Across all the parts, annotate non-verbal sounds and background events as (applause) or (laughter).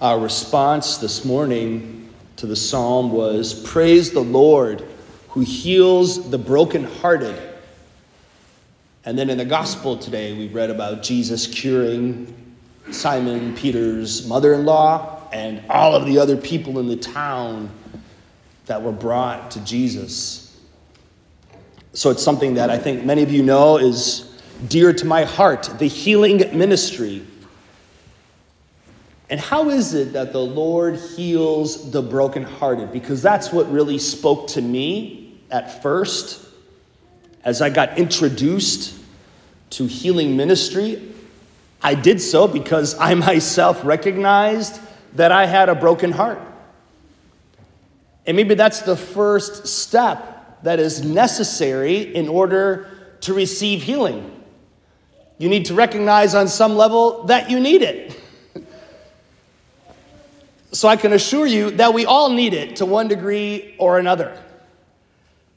Our response this morning to the psalm was Praise the Lord who heals the brokenhearted. And then in the gospel today, we read about Jesus curing Simon Peter's mother in law and all of the other people in the town that were brought to Jesus. So it's something that I think many of you know is dear to my heart the healing ministry and how is it that the Lord heals the brokenhearted? Because that's what really spoke to me at first as I got introduced to healing ministry. I did so because I myself recognized that I had a broken heart. And maybe that's the first step that is necessary in order to receive healing. You need to recognize on some level that you need it. (laughs) So I can assure you that we all need it to one degree or another.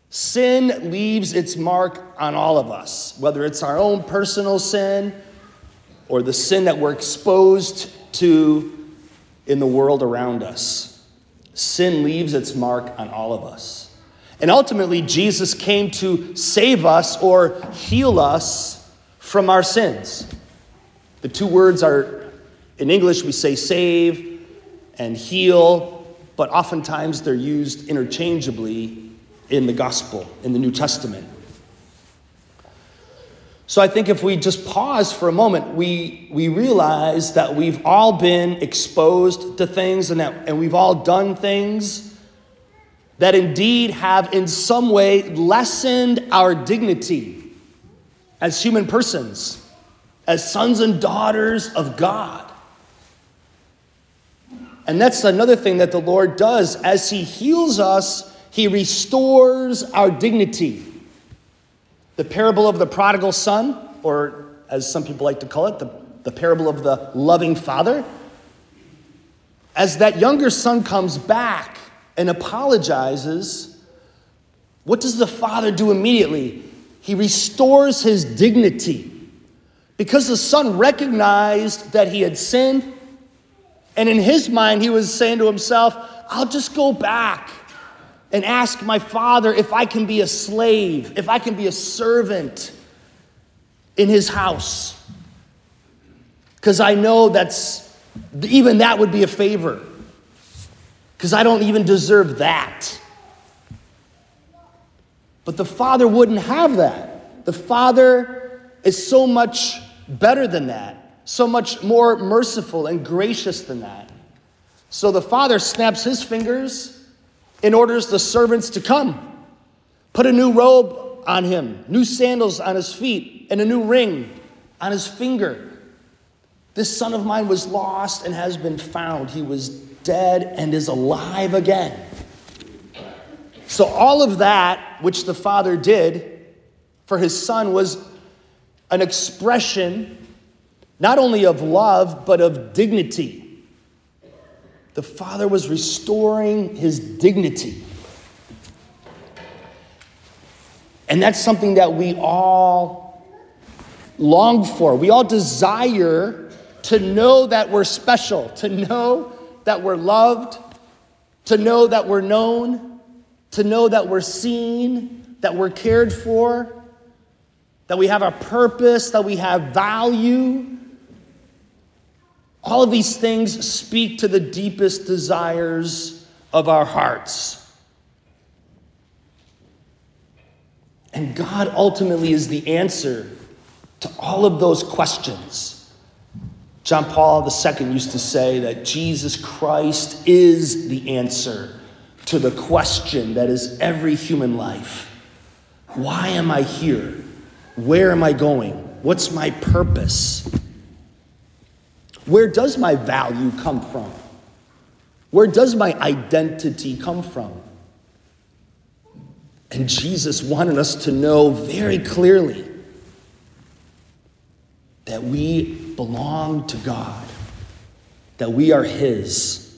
Sin leaves its mark on all of us, whether it's our own personal sin or the sin that we're exposed to in the world around us. Sin leaves its mark on all of us. And ultimately, Jesus came to save us or heal us from our sins. The two words are, in English, we say save and heal, but oftentimes they're used interchangeably in the gospel, in the New Testament. So I think if we just pause for a moment, we, we realize that we've all been exposed to things and, that, and we've all done things that indeed have in some way lessened our dignity as human persons, as sons and daughters of God. And that's another thing that the Lord does. As He heals us, He restores our dignity. The parable of the prodigal son, or as some people like to call it, the, the parable of the loving father. As that younger son comes back and apologizes, what does the father do immediately? He restores his dignity. Because the son recognized that he had sinned, and in his mind, he was saying to himself, I'll just go back and ask my father if I can be a slave, if I can be a servant in his house. Because I know that's, even that would be a favor. Because I don't even deserve that. But the father wouldn't have that. The father is so much better than that so much more merciful and gracious than that. So the father snaps his fingers and orders the servants to come. Put a new robe on him, new sandals on his feet, and a new ring on his finger. This son of mine was lost and has been found. He was dead and is alive again. So, all of that which the father did for his son was an expression not only of love, but of dignity. The Father was restoring his dignity. And that's something that we all long for. We all desire to know that we're special, to know that we're loved, to know that we're known, to know that we're seen, that we're cared for, that we have a purpose, that we have value. All of these things speak to the deepest desires of our hearts. And God ultimately is the answer to all of those questions. John Paul II used to say that Jesus Christ is the answer to the question that is every human life Why am I here? Where am I going? What's my purpose? Where does my value come from? Where does my identity come from? And Jesus wanted us to know very clearly that we belong to God, that we are His.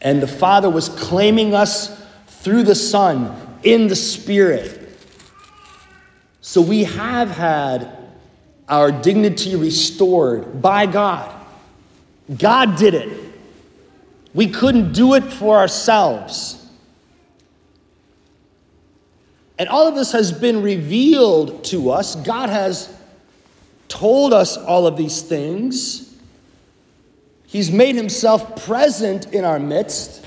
And the Father was claiming us through the Son in the Spirit. So we have had our dignity restored by God. God did it. We couldn't do it for ourselves. And all of this has been revealed to us. God has told us all of these things. He's made himself present in our midst.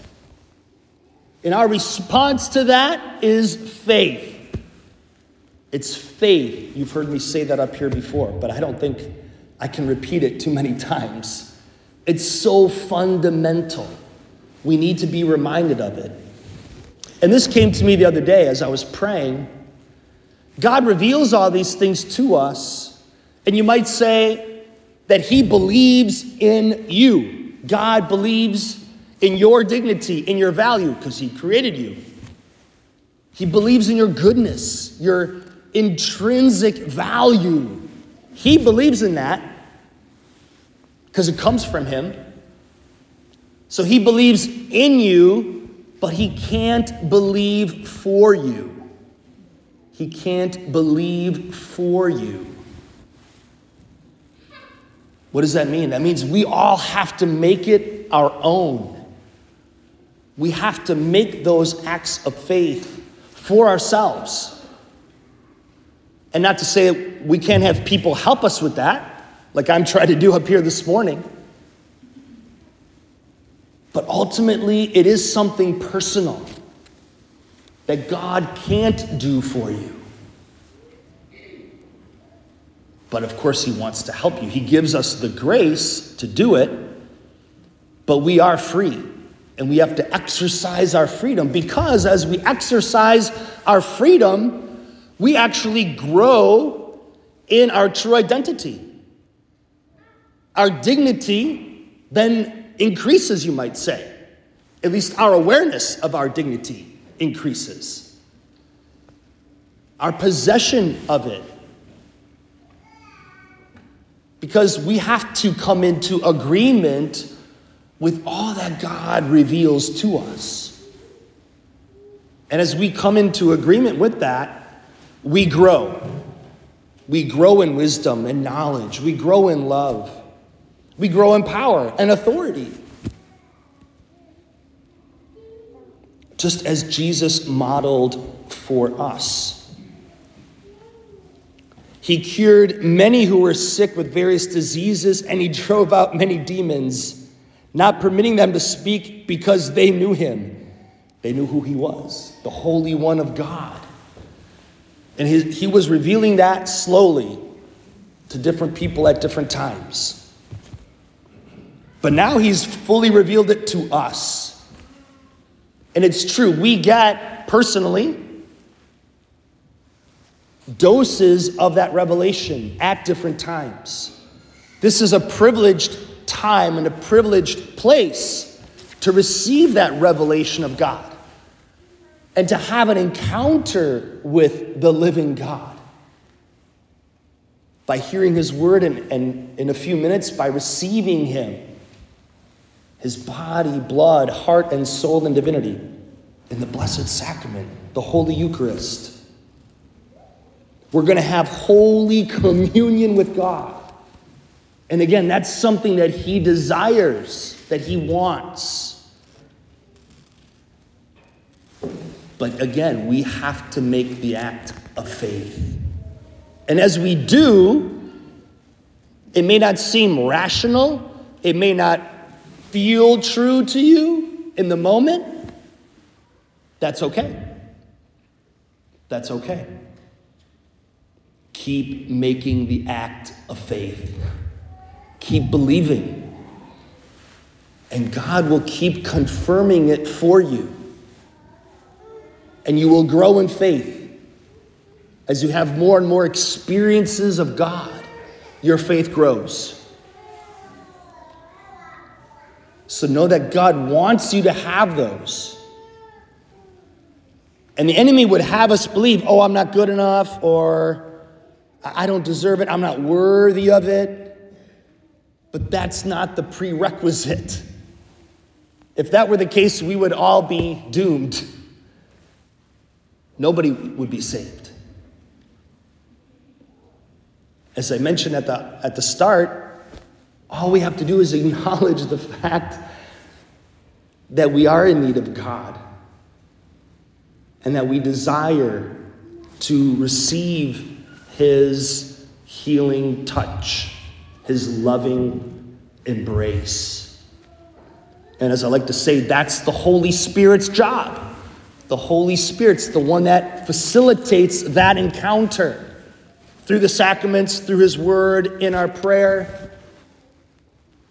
And our response to that is faith. It's faith. You've heard me say that up here before, but I don't think I can repeat it too many (laughs) times. It's so fundamental. We need to be reminded of it. And this came to me the other day as I was praying. God reveals all these things to us, and you might say that He believes in you. God believes in your dignity, in your value, because He created you. He believes in your goodness, your intrinsic value. He believes in that because it comes from Him. So He believes in you, but He can't believe for you. He can't believe for you. What does that mean? That means we all have to make it our own. We have to make those acts of faith for ourselves. And not to say we can't have people help us with that, like I'm trying to do up here this morning. But ultimately, it is something personal that God can't do for you. But of course, He wants to help you. He gives us the grace to do it, but we are free. And we have to exercise our freedom because as we exercise our freedom, we actually grow in our true identity. Our dignity then increases, you might say. At least our awareness of our dignity increases. Our possession of it. Because we have to come into agreement with all that God reveals to us. And as we come into agreement with that, we grow. We grow in wisdom and knowledge. We grow in love. We grow in power and authority. Just as Jesus modeled for us. He cured many who were sick with various diseases, and he drove out many demons, not permitting them to speak because they knew him. They knew who he was, the Holy One of God. And he, he was revealing that slowly to different people at different times. But now he's fully revealed it to us. And it's true, we get personally doses of that revelation at different times. This is a privileged time and a privileged place to receive that revelation of God and to have an encounter with the living God. By hearing his word and, and in a few minutes, by receiving him, his body, blood, heart, and soul and divinity in the Blessed Sacrament, the Holy Eucharist. We're going to have holy communion with God. And again, that's something that he desires, that he wants. But again, we have to make the act of faith. And as we do, it may not seem rational, it may not feel true to you in the moment. That's okay. That's okay. Keep making the act of faith. Keep believing. And God will keep confirming it for you and you will grow in faith. As you have more and more experiences of God, your faith grows. So know that God wants you to have those. And the enemy would have us believe, oh, I'm not good enough, or I don't deserve it, I'm not worthy of it. But that's not the prerequisite. If that were the case, we would all be doomed nobody would be saved. As I mentioned at the, at the start, all we have to do is acknowledge the fact that we are in need of God and that we desire to receive His healing touch, His loving embrace. And as I like to say, that's the Holy Spirit's job. The Holy Spirit's the one that facilitates that encounter through the sacraments, through His Word, in our prayer.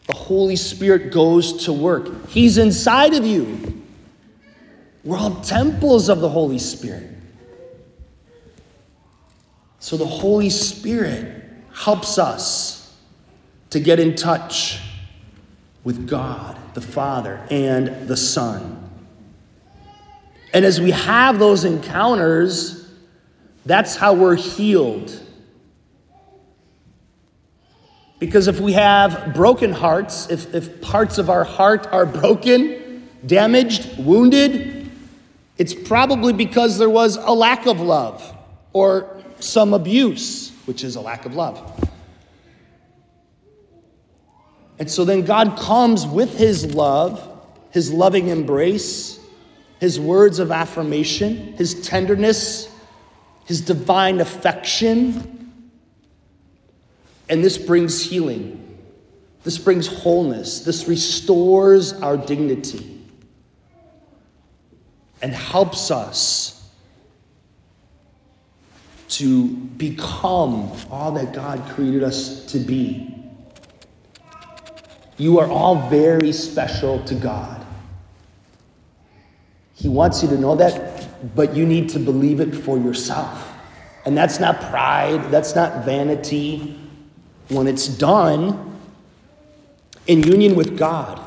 The Holy Spirit goes to work. He's inside of you. We're all temples of the Holy Spirit. So the Holy Spirit helps us to get in touch with God, the Father, and the Son. And as we have those encounters, that's how we're healed. Because if we have broken hearts, if, if parts of our heart are broken, damaged, wounded, it's probably because there was a lack of love or some abuse, which is a lack of love. And so then God comes with his love, his loving embrace, his words of affirmation, his tenderness, his divine affection and this brings healing. This brings wholeness. This restores our dignity and helps us to become all that God created us to be. You are all very special to God. He wants you to know that, but you need to believe it for yourself. And that's not pride, that's not vanity when it's done in union with God.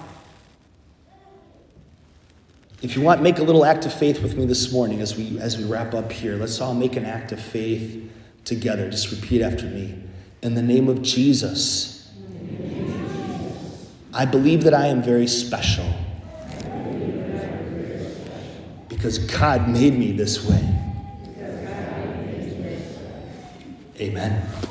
If you want, make a little act of faith with me this morning as we as we wrap up here. Let's all make an act of faith together. Just repeat after me. In the name of Jesus, I believe that I am very special because God made me this way. Amen.